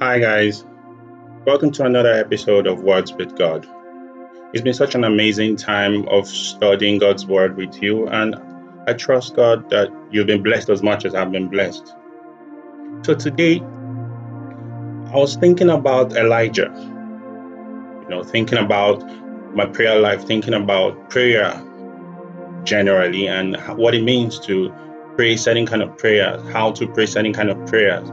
Hi, guys. Welcome to another episode of Words with God. It's been such an amazing time of studying God's Word with you, and I trust God that you've been blessed as much as I've been blessed. So, today, I was thinking about Elijah. You know, thinking about my prayer life, thinking about prayer generally, and what it means to pray certain kind of prayers, how to pray certain kind of prayers.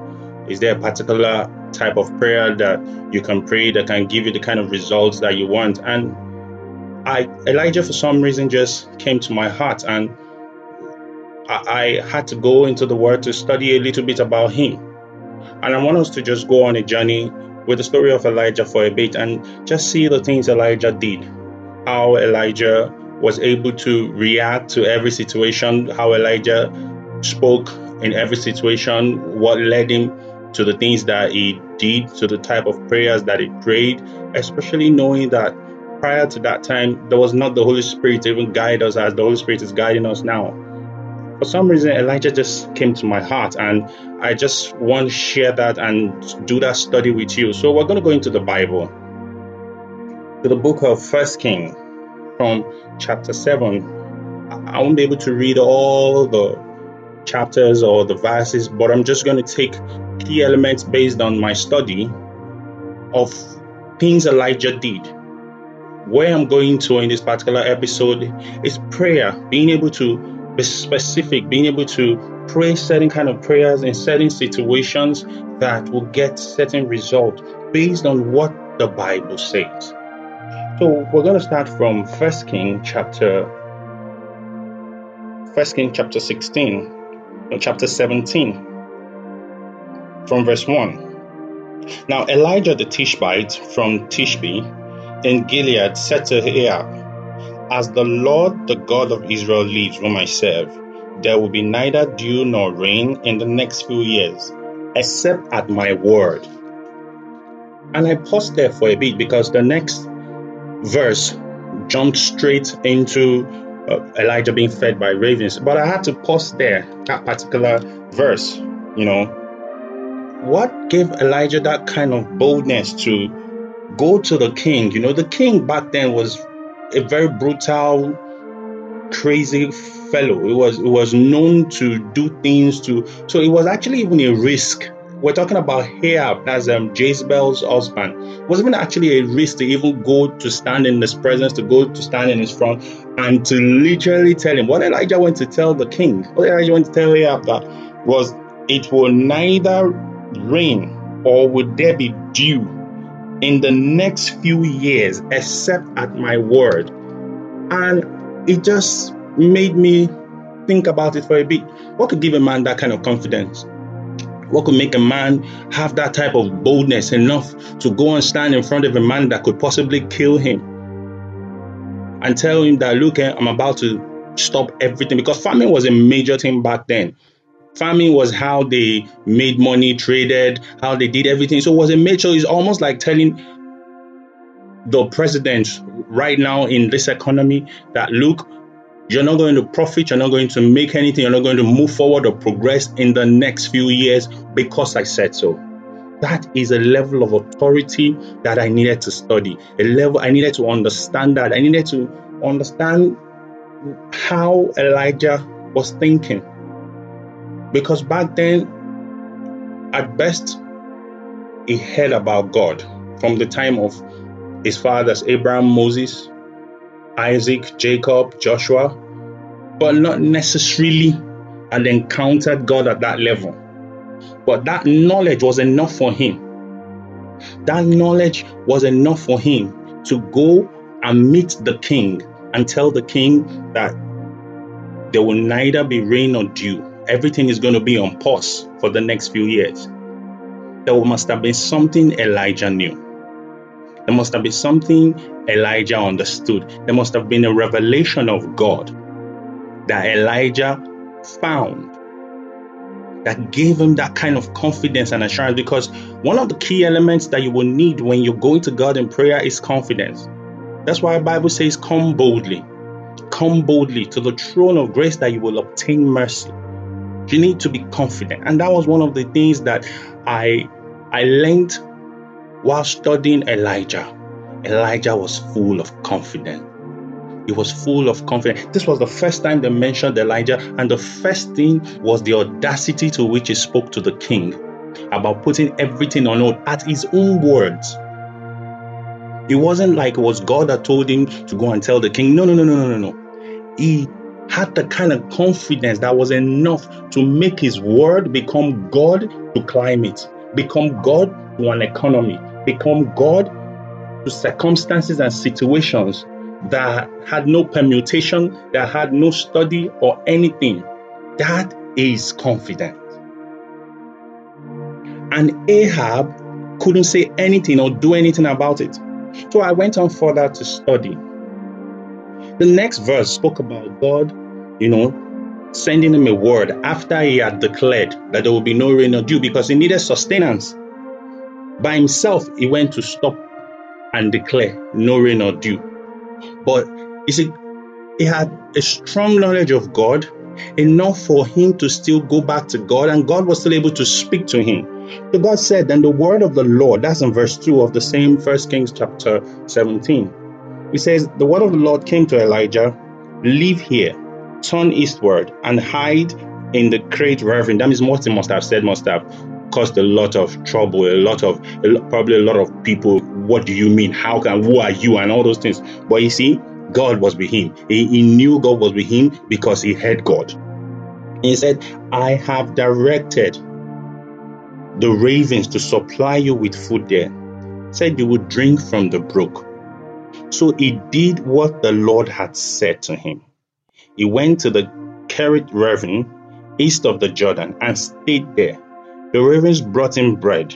Is there a particular type of prayer that you can pray that can give you the kind of results that you want? And I Elijah for some reason just came to my heart and I, I had to go into the word to study a little bit about him. And I want us to just go on a journey with the story of Elijah for a bit and just see the things Elijah did. How Elijah was able to react to every situation, how Elijah spoke in every situation, what led him to the things that he did, to the type of prayers that he prayed, especially knowing that prior to that time, there was not the Holy Spirit to even guide us as the Holy Spirit is guiding us now. For some reason, Elijah just came to my heart, and I just want to share that and do that study with you. So, we're going to go into the Bible, to the book of First King, from chapter 7. I won't be able to read all the chapters or the verses, but I'm just going to take key elements based on my study of things Elijah did. Where I'm going to in this particular episode is prayer, being able to be specific, being able to pray certain kind of prayers in certain situations that will get certain results based on what the Bible says. So we're going to start from First King chapter First King chapter 16 chapter 17, from verse 1. Now Elijah the Tishbite from Tishbe in Gilead said to Ahab, As the Lord the God of Israel lives, whom I serve, there will be neither dew nor rain in the next few years, except at my word. And I paused there for a bit because the next verse jumped straight into uh, Elijah being fed by ravens. But I had to pause there, that particular verse, you know. What gave Elijah that kind of boldness to go to the king? You know, the king back then was a very brutal, crazy fellow. It was it was known to do things to so it was actually even a risk we're talking about Ahab, that's um, Jezebel's husband. It was even actually a risk to even go to stand in his presence, to go to stand in his front, and to literally tell him what Elijah went to tell the king. What Elijah went to tell Ahab that was it will neither rain or would there be dew in the next few years except at my word. And it just made me think about it for a bit. What could give a man that kind of confidence? What could make a man have that type of boldness enough to go and stand in front of a man that could possibly kill him and tell him that, look, eh, I'm about to stop everything? Because farming was a major thing back then. Farming was how they made money, traded, how they did everything. So it was a major, it's almost like telling the president right now in this economy that, look, you're not going to profit, you're not going to make anything, you're not going to move forward or progress in the next few years because I said so. That is a level of authority that I needed to study, a level I needed to understand that. I needed to understand how Elijah was thinking. Because back then, at best, he heard about God from the time of his fathers, Abraham, Moses, Isaac, Jacob, Joshua, but not necessarily had encountered God at that level. But that knowledge was enough for him. That knowledge was enough for him to go and meet the king and tell the king that there will neither be rain nor dew. Everything is going to be on pause for the next few years. There must have been something Elijah knew. There must have been something Elijah understood. There must have been a revelation of God that Elijah found that gave him that kind of confidence and assurance because one of the key elements that you will need when you're going to God in prayer is confidence. That's why the Bible says, Come boldly, come boldly to the throne of grace that you will obtain mercy. You need to be confident. And that was one of the things that I I learned while studying Elijah, Elijah was full of confidence. He was full of confidence. This was the first time they mentioned Elijah, and the first thing was the audacity to which he spoke to the king about putting everything on hold at his own words. It wasn't like it was God that told him to go and tell the king. No, no, no, no, no, no, no. He had the kind of confidence that was enough to make his word become God to climate, become God to an economy, become God to circumstances and situations that had no permutation, that had no study or anything. That is confidence. And Ahab couldn't say anything or do anything about it. So I went on further to study. The next verse spoke about God, you know, sending him a word after he had declared that there would be no rain or dew because he needed sustenance. By himself, he went to stop and declare no rain or dew. But you see, he had a strong knowledge of God, enough for him to still go back to God, and God was still able to speak to him. So God said, Then the word of the Lord, that's in verse 2 of the same First Kings chapter 17. He says, The word of the Lord came to Elijah, Leave here, turn eastward, and hide in the Kerith Ravine. That means he must have said must have caused a lot of trouble, a lot of, probably a lot of people. What do you mean? How can, who are you? And all those things. But you see, God was with him. He, he knew God was with him because he heard God. He said, I have directed the ravens to supply you with food there. Said you would drink from the brook. So he did what the Lord had said to him. He went to the Kerith Ravine east of the Jordan and stayed there. The ravens brought him bread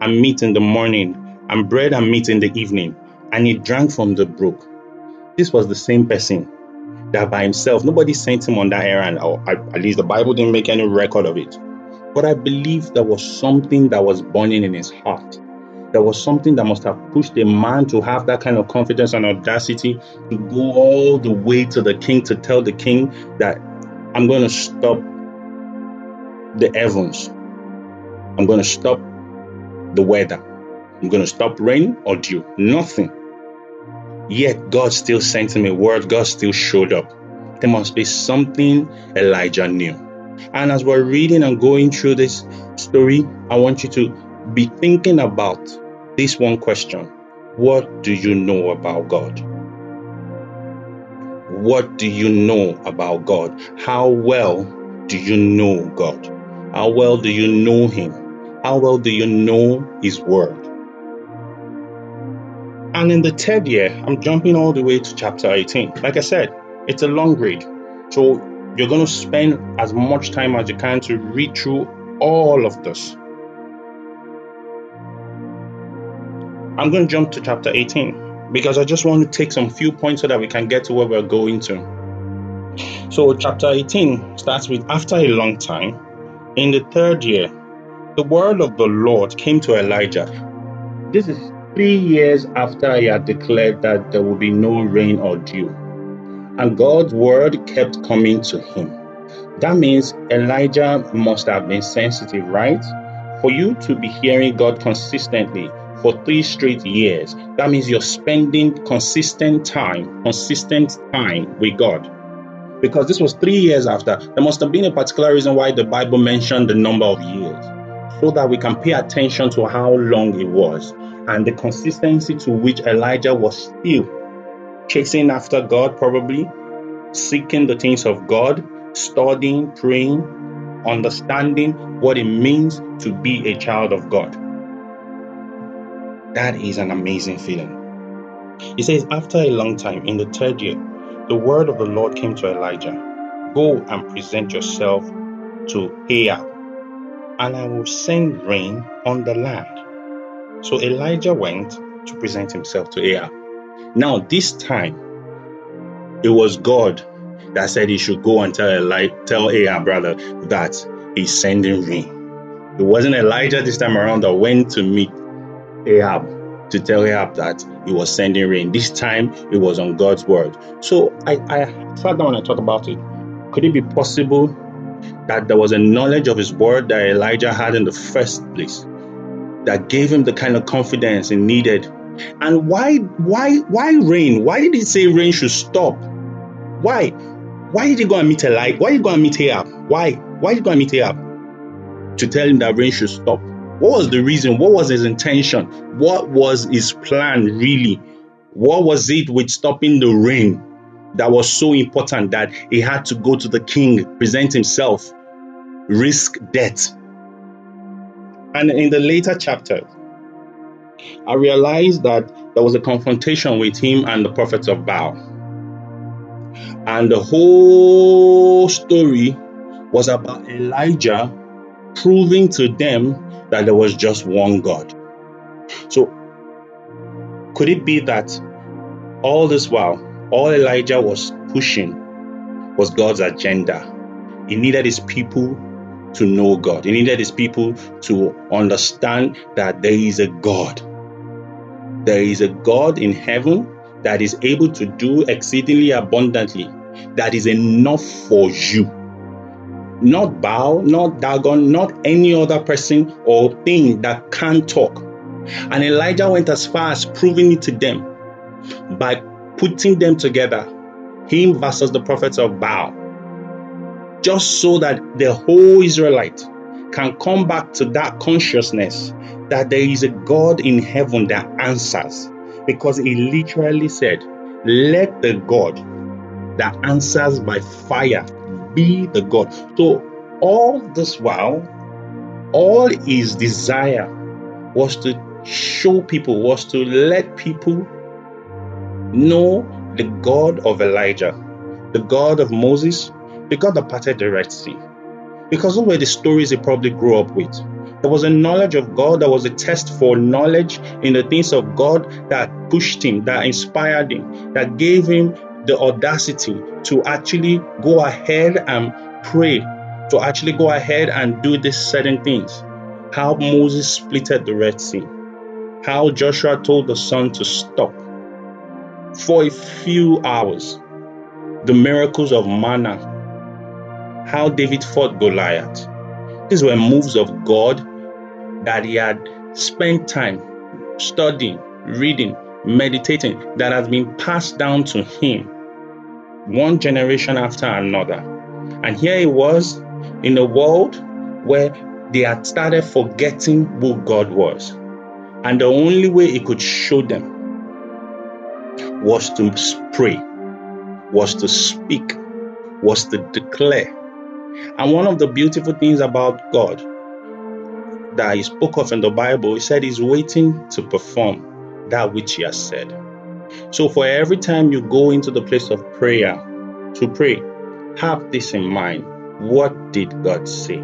and meat in the morning, and bread and meat in the evening, and he drank from the brook. This was the same person that by himself, nobody sent him on that errand, or at least the Bible didn't make any record of it. But I believe there was something that was burning in his heart. There was something that must have pushed a man to have that kind of confidence and audacity to go all the way to the king to tell the king that I'm going to stop the heavens. I'm going to stop the weather. I'm going to stop rain or dew. Nothing. Yet God still sent him a word. God still showed up. There must be something Elijah knew. And as we're reading and going through this story, I want you to be thinking about this one question What do you know about God? What do you know about God? How well do you know God? How well do you know Him? How well do you know His Word? And in the third year, I'm jumping all the way to chapter 18. Like I said, it's a long read. So you're going to spend as much time as you can to read through all of this. I'm going to jump to chapter 18 because I just want to take some few points so that we can get to where we're going to. So, chapter 18 starts with After a long time, in the third year, the word of the Lord came to Elijah. This is three years after he had declared that there will be no rain or dew. And God's word kept coming to him. That means Elijah must have been sensitive, right? For you to be hearing God consistently for three straight years, that means you're spending consistent time, consistent time with God. Because this was three years after, there must have been a particular reason why the Bible mentioned the number of years, so that we can pay attention to how long it was and the consistency to which Elijah was still chasing after God, probably seeking the things of God, studying, praying, understanding what it means to be a child of God. That is an amazing feeling. He says, After a long time, in the third year, the word of the Lord came to Elijah Go and present yourself to Ahab, and I will send rain on the land. So Elijah went to present himself to Ahab. Now, this time, it was God that said he should go and tell Eli- tell Ahab, brother, that he's sending rain. It wasn't Elijah this time around that went to meet Ahab to tell Ahab that he was sending rain. This time, it was on God's word. So I, I sat down and thought about it. Could it be possible that there was a knowledge of his word that Elijah had in the first place? that gave him the kind of confidence he needed. And why, why, why rain? Why did he say rain should stop? Why? Why did he go and meet Elijah? Why did he go and meet Ahab? Why? Why did he go and meet Ahab? To tell him that rain should stop. What was the reason? What was his intention? What was his plan really? What was it with stopping the rain that was so important that he had to go to the king, present himself, risk death? And in the later chapters, I realized that there was a confrontation with him and the prophets of Baal. And the whole story was about Elijah proving to them that there was just one God. So, could it be that all this while, all Elijah was pushing was God's agenda? He needed his people to know God. He needed his people to understand that there is a God. There is a God in heaven that is able to do exceedingly abundantly, that is enough for you. Not Baal, not Dagon, not any other person or thing that can talk. And Elijah went as far as proving it to them by putting them together, him versus the prophets of Baal just so that the whole Israelite can come back to that consciousness that there is a God in heaven that answers. Because he literally said, Let the God that answers by fire be the God. So, all this while, all his desire was to show people, was to let people know the God of Elijah, the God of Moses, the God that parted the Red Sea. Because those were the stories he probably grew up with. There was a knowledge of God, there was a test for knowledge in the things of God that pushed him, that inspired him, that gave him the audacity to actually go ahead and pray, to actually go ahead and do these certain things. How Moses splitted the Red Sea, how Joshua told the sun to stop for a few hours, the miracles of manna how David fought Goliath. These were moves of God that he had spent time studying, reading, meditating, that has been passed down to him one generation after another. And here he was in a world where they had started forgetting who God was. And the only way he could show them was to pray, was to speak, was to declare and one of the beautiful things about God that he spoke of in the Bible, he said he's waiting to perform that which he has said. So for every time you go into the place of prayer to pray, have this in mind. What did God say?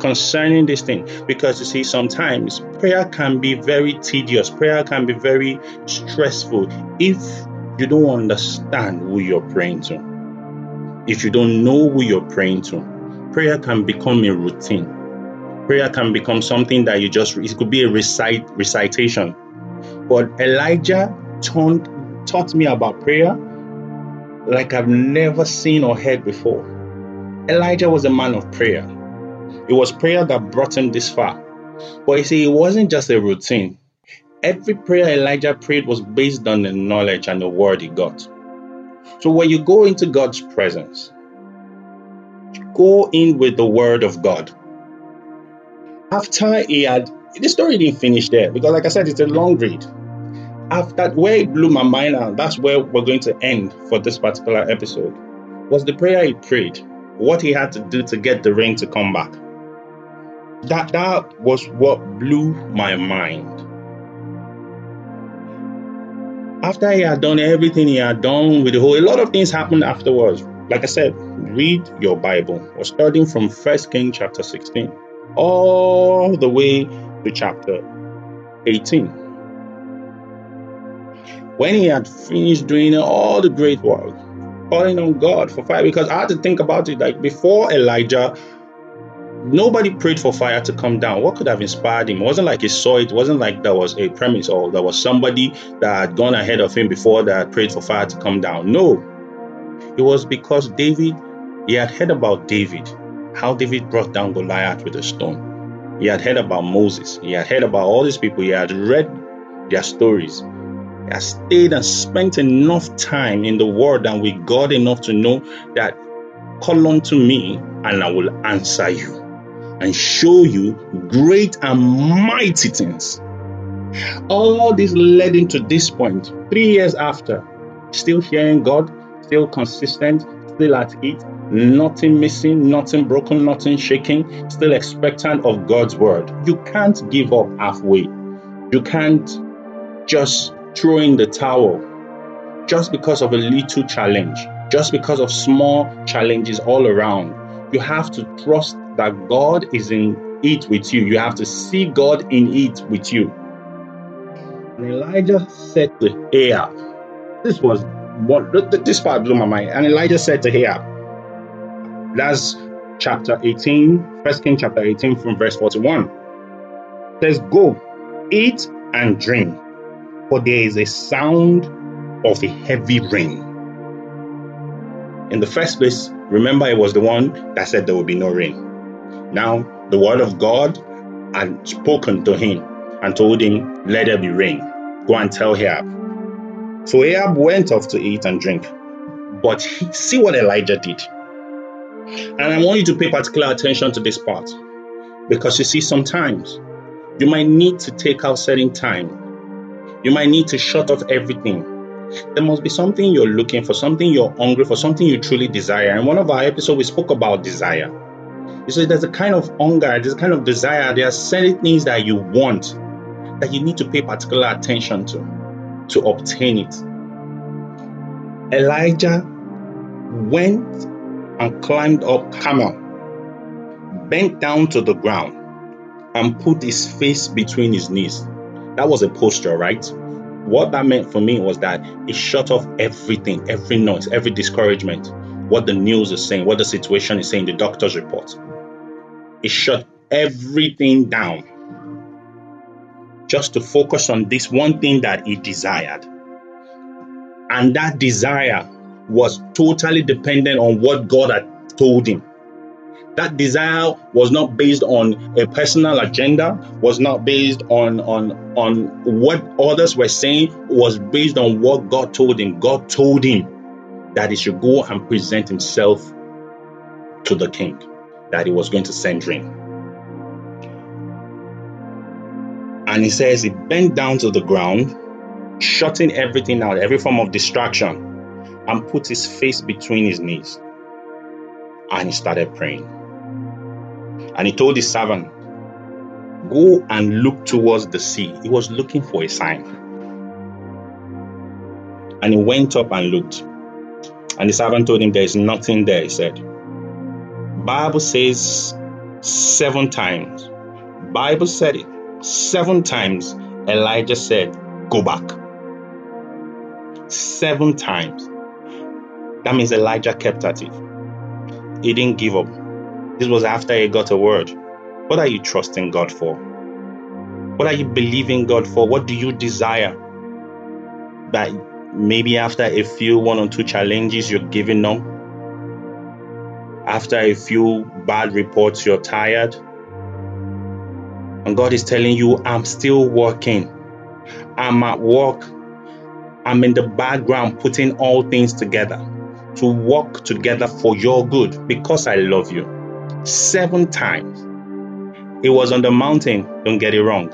Concerning this thing, because you see, sometimes prayer can be very tedious, prayer can be very stressful if you don't understand who you're praying to if you don't know who you're praying to. Prayer can become a routine. Prayer can become something that you just, it could be a recite, recitation. But Elijah taught, taught me about prayer like I've never seen or heard before. Elijah was a man of prayer. It was prayer that brought him this far. But you see, it wasn't just a routine. Every prayer Elijah prayed was based on the knowledge and the word he got. So when you go into God's presence, go in with the word of God. After he had, the story didn't finish there because, like I said, it's a long read. After where it blew my mind and that's where we're going to end for this particular episode, was the prayer he prayed, what he had to do to get the rain to come back. That that was what blew my mind after he had done everything he had done with the whole, a lot of things happened afterwards. Like I said, read your Bible. We're starting from First King chapter 16 all the way to chapter 18. When he had finished doing all the great work, calling on God for fire, because I had to think about it like before Elijah nobody prayed for fire to come down. What could have inspired him? It wasn't like he saw it. it wasn't like there was a premise or there was somebody that had gone ahead of him before that prayed for fire to come down. No. It was because David, he had heard about David, how David brought down Goliath with a stone. He had heard about Moses. He had heard about all these people. He had read their stories. Had stayed and spent enough time in the Word and with God enough to know that call unto me and I will answer you and show you great and mighty things. All this led into this point. Three years after, still hearing God, still consistent, still at it, nothing missing, nothing broken, nothing shaking, still expectant of God's word. You can't give up halfway. You can't just throw in the towel just because of a little challenge, just because of small challenges all around. You have to trust that God is in it with you. You have to see God in it with you. And Elijah said to Ahab, this was what this part blew my mind. And Elijah said to Ahab, that's chapter 18, First King chapter 18 from verse 41. It says, Go, eat and drink, for there is a sound of a heavy rain. In the first place, remember it was the one that said there will be no rain. Now, the word of God had spoken to him and told him, Let there be rain. Go and tell Ahab. So Ahab went off to eat and drink. But see what Elijah did. And I want you to pay particular attention to this part. Because you see, sometimes you might need to take out certain time. You might need to shut off everything. There must be something you're looking for, something you're hungry for, something you truly desire. And one of our episodes, we spoke about desire. You see, there's a kind of hunger, there's a kind of desire. There are certain things that you want that you need to pay particular attention to to obtain it. Elijah went and climbed up Carmel, bent down to the ground, and put his face between his knees. That was a posture, right? What that meant for me was that it shut off everything, every noise, every discouragement, what the news is saying, what the situation is saying, the doctor's report. It shut everything down just to focus on this one thing that he desired. And that desire was totally dependent on what God had told him. That desire was not based on a personal agenda, was not based on, on, on what others were saying, was based on what God told him. God told him that he should go and present himself to the king, that he was going to send rain. And he says he bent down to the ground, shutting everything out, every form of distraction, and put his face between his knees. And he started praying. And he told his servant, Go and look towards the sea. He was looking for a sign. And he went up and looked. And the servant told him, There is nothing there, he said. Bible says seven times. Bible said it Seven times Elijah said, Go back. Seven times. That means Elijah kept at it. He didn't give up. This was after he got a word. What are you trusting God for? What are you believing God for? What do you desire? That maybe after a few one or two challenges, you're giving up. After a few bad reports, you're tired. And God is telling you, I'm still working. I'm at work. I'm in the background putting all things together to work together for your good because I love you. Seven times. It was on the mountain, don't get it wrong.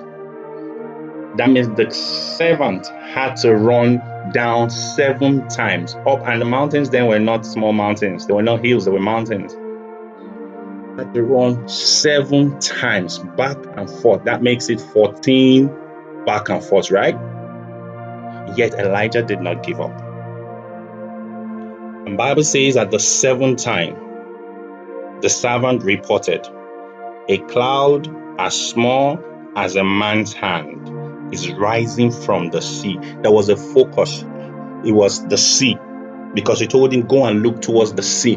That means the servant had to run down seven times up, and the mountains then were not small mountains, they were not hills, they were mountains had to run seven times back and forth. That makes it 14 back and forth, right? Yet Elijah did not give up. And Bible says at the seventh time, the servant reported, a cloud as small as a man's hand is rising from the sea. There was a focus. It was the sea because he told him, Go and look towards the sea.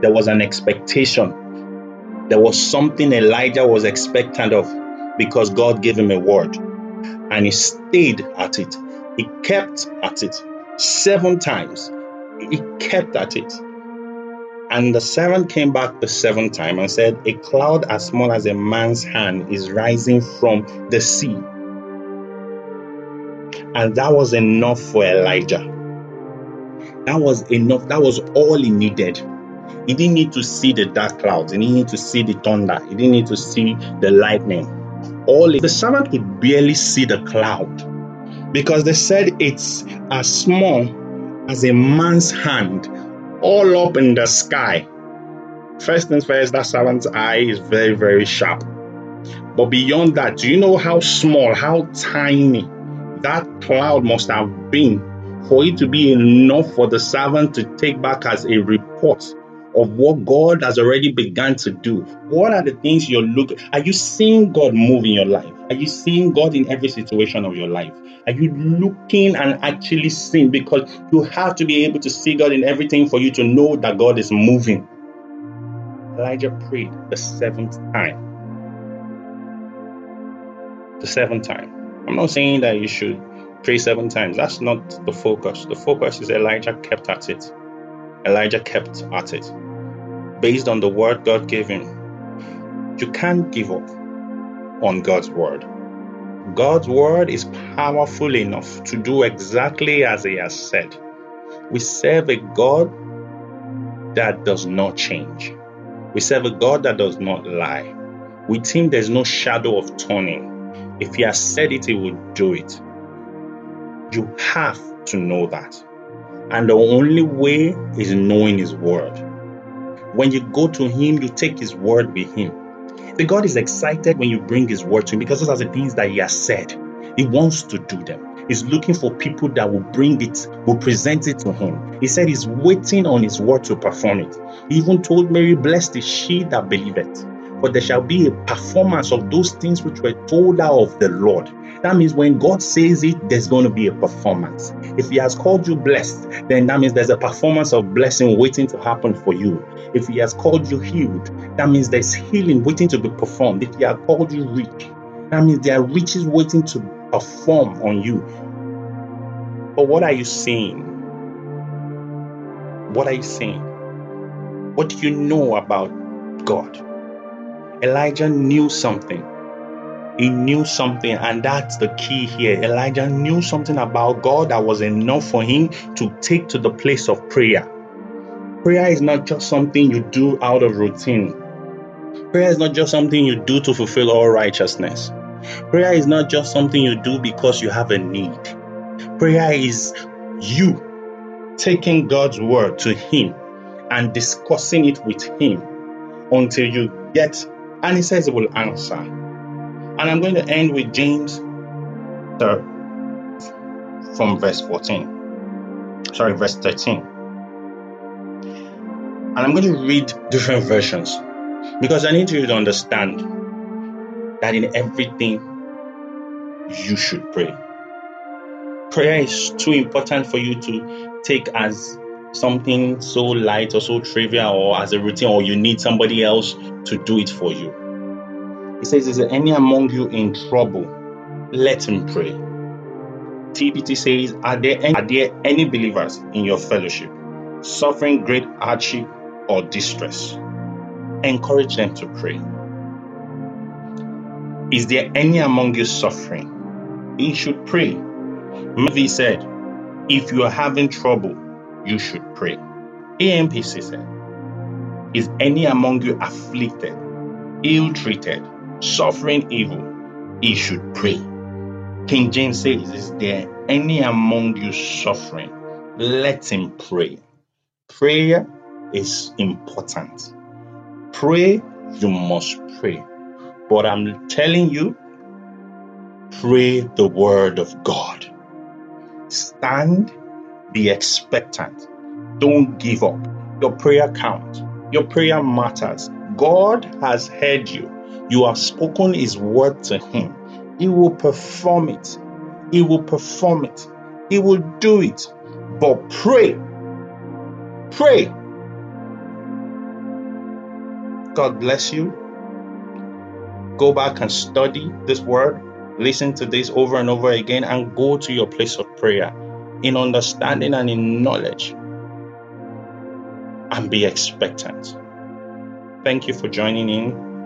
There was an expectation there was something Elijah was expectant of because God gave him a word. And he stayed at it. He kept at it seven times. He kept at it. And the servant came back the seventh time and said, A cloud as small as a man's hand is rising from the sea. And that was enough for Elijah. That was enough. That was all he needed. He didn't need to see the dark clouds. He didn't need to see the thunder. He didn't need to see the lightning. All the servant could barely see the cloud because they said it's as small as a man's hand all up in the sky. First things first, that servant's eye is very, very sharp. But beyond that, do you know how small, how tiny that cloud must have been for it to be enough for the servant to take back as a report of what God has already begun to do. What are the things you're looking? Are you seeing God move in your life? Are you seeing God in every situation of your life? Are you looking and actually seeing? Because you have to be able to see God in everything for you to know that God is moving. Elijah prayed the seventh time. The seventh time. I'm not saying that you should pray seven times. That's not the focus. The focus is Elijah kept at it. Elijah kept at it. Based on the word God gave him, you can't give up on God's word. God's word is powerful enough to do exactly as He has said. We serve a God that does not change. We serve a God that does not lie. With Him, there's no shadow of turning. If He has said it, He will do it. You have to know that. And the only way is knowing His word. When you go to Him, you take His word with Him. The God is excited when you bring His word to Him because those are the things that He has said. He wants to do them. He's looking for people that will bring it, will present it to Him. He said He's waiting on His word to perform it. He even told Mary, Blessed is she that believeth. For there shall be a performance of those things which were told her of the Lord. That means when God says it, there's going to be a performance. If He has called you blessed, then that means there's a performance of blessing waiting to happen for you. If He has called you healed, that means there's healing waiting to be performed. If He has called you rich, that means there are riches waiting to perform on you. But what are you saying? What are you saying? What do you know about God? Elijah knew something. He knew something, and that's the key here. Elijah knew something about God that was enough for him to take to the place of prayer. Prayer is not just something you do out of routine. Prayer is not just something you do to fulfill all righteousness. Prayer is not just something you do because you have a need. Prayer is you taking God's word to Him and discussing it with Him until you get, and He says will answer. And I'm going to end with James from verse 14. Sorry, verse 13. And I'm going to read different versions because I need you to understand that in everything you should pray. Prayer is too important for you to take as something so light or so trivial or as a routine, or you need somebody else to do it for you. He says, Is there any among you in trouble? Let him pray. TPT says, Are there any, are there any believers in your fellowship suffering great hardship or distress? Encourage them to pray. Is there any among you suffering? He should pray. Mavi said, If you are having trouble, you should pray. AMPC said, Is any among you afflicted, ill treated, suffering evil, he should pray. King James says, Is there any among you suffering? Let him pray. Prayer is important. Pray, you must pray. But I'm telling you, pray the word of God. Stand, be expectant. Don't give up. Your prayer counts. Your prayer matters. God has heard you. You have spoken His word to Him. He will perform it. He will perform it. He will do it. But pray. Pray. God bless you. Go back and study this word. Listen to this over and over again and go to your place of prayer in understanding and in knowledge. and be expectant. Thank you for joining in.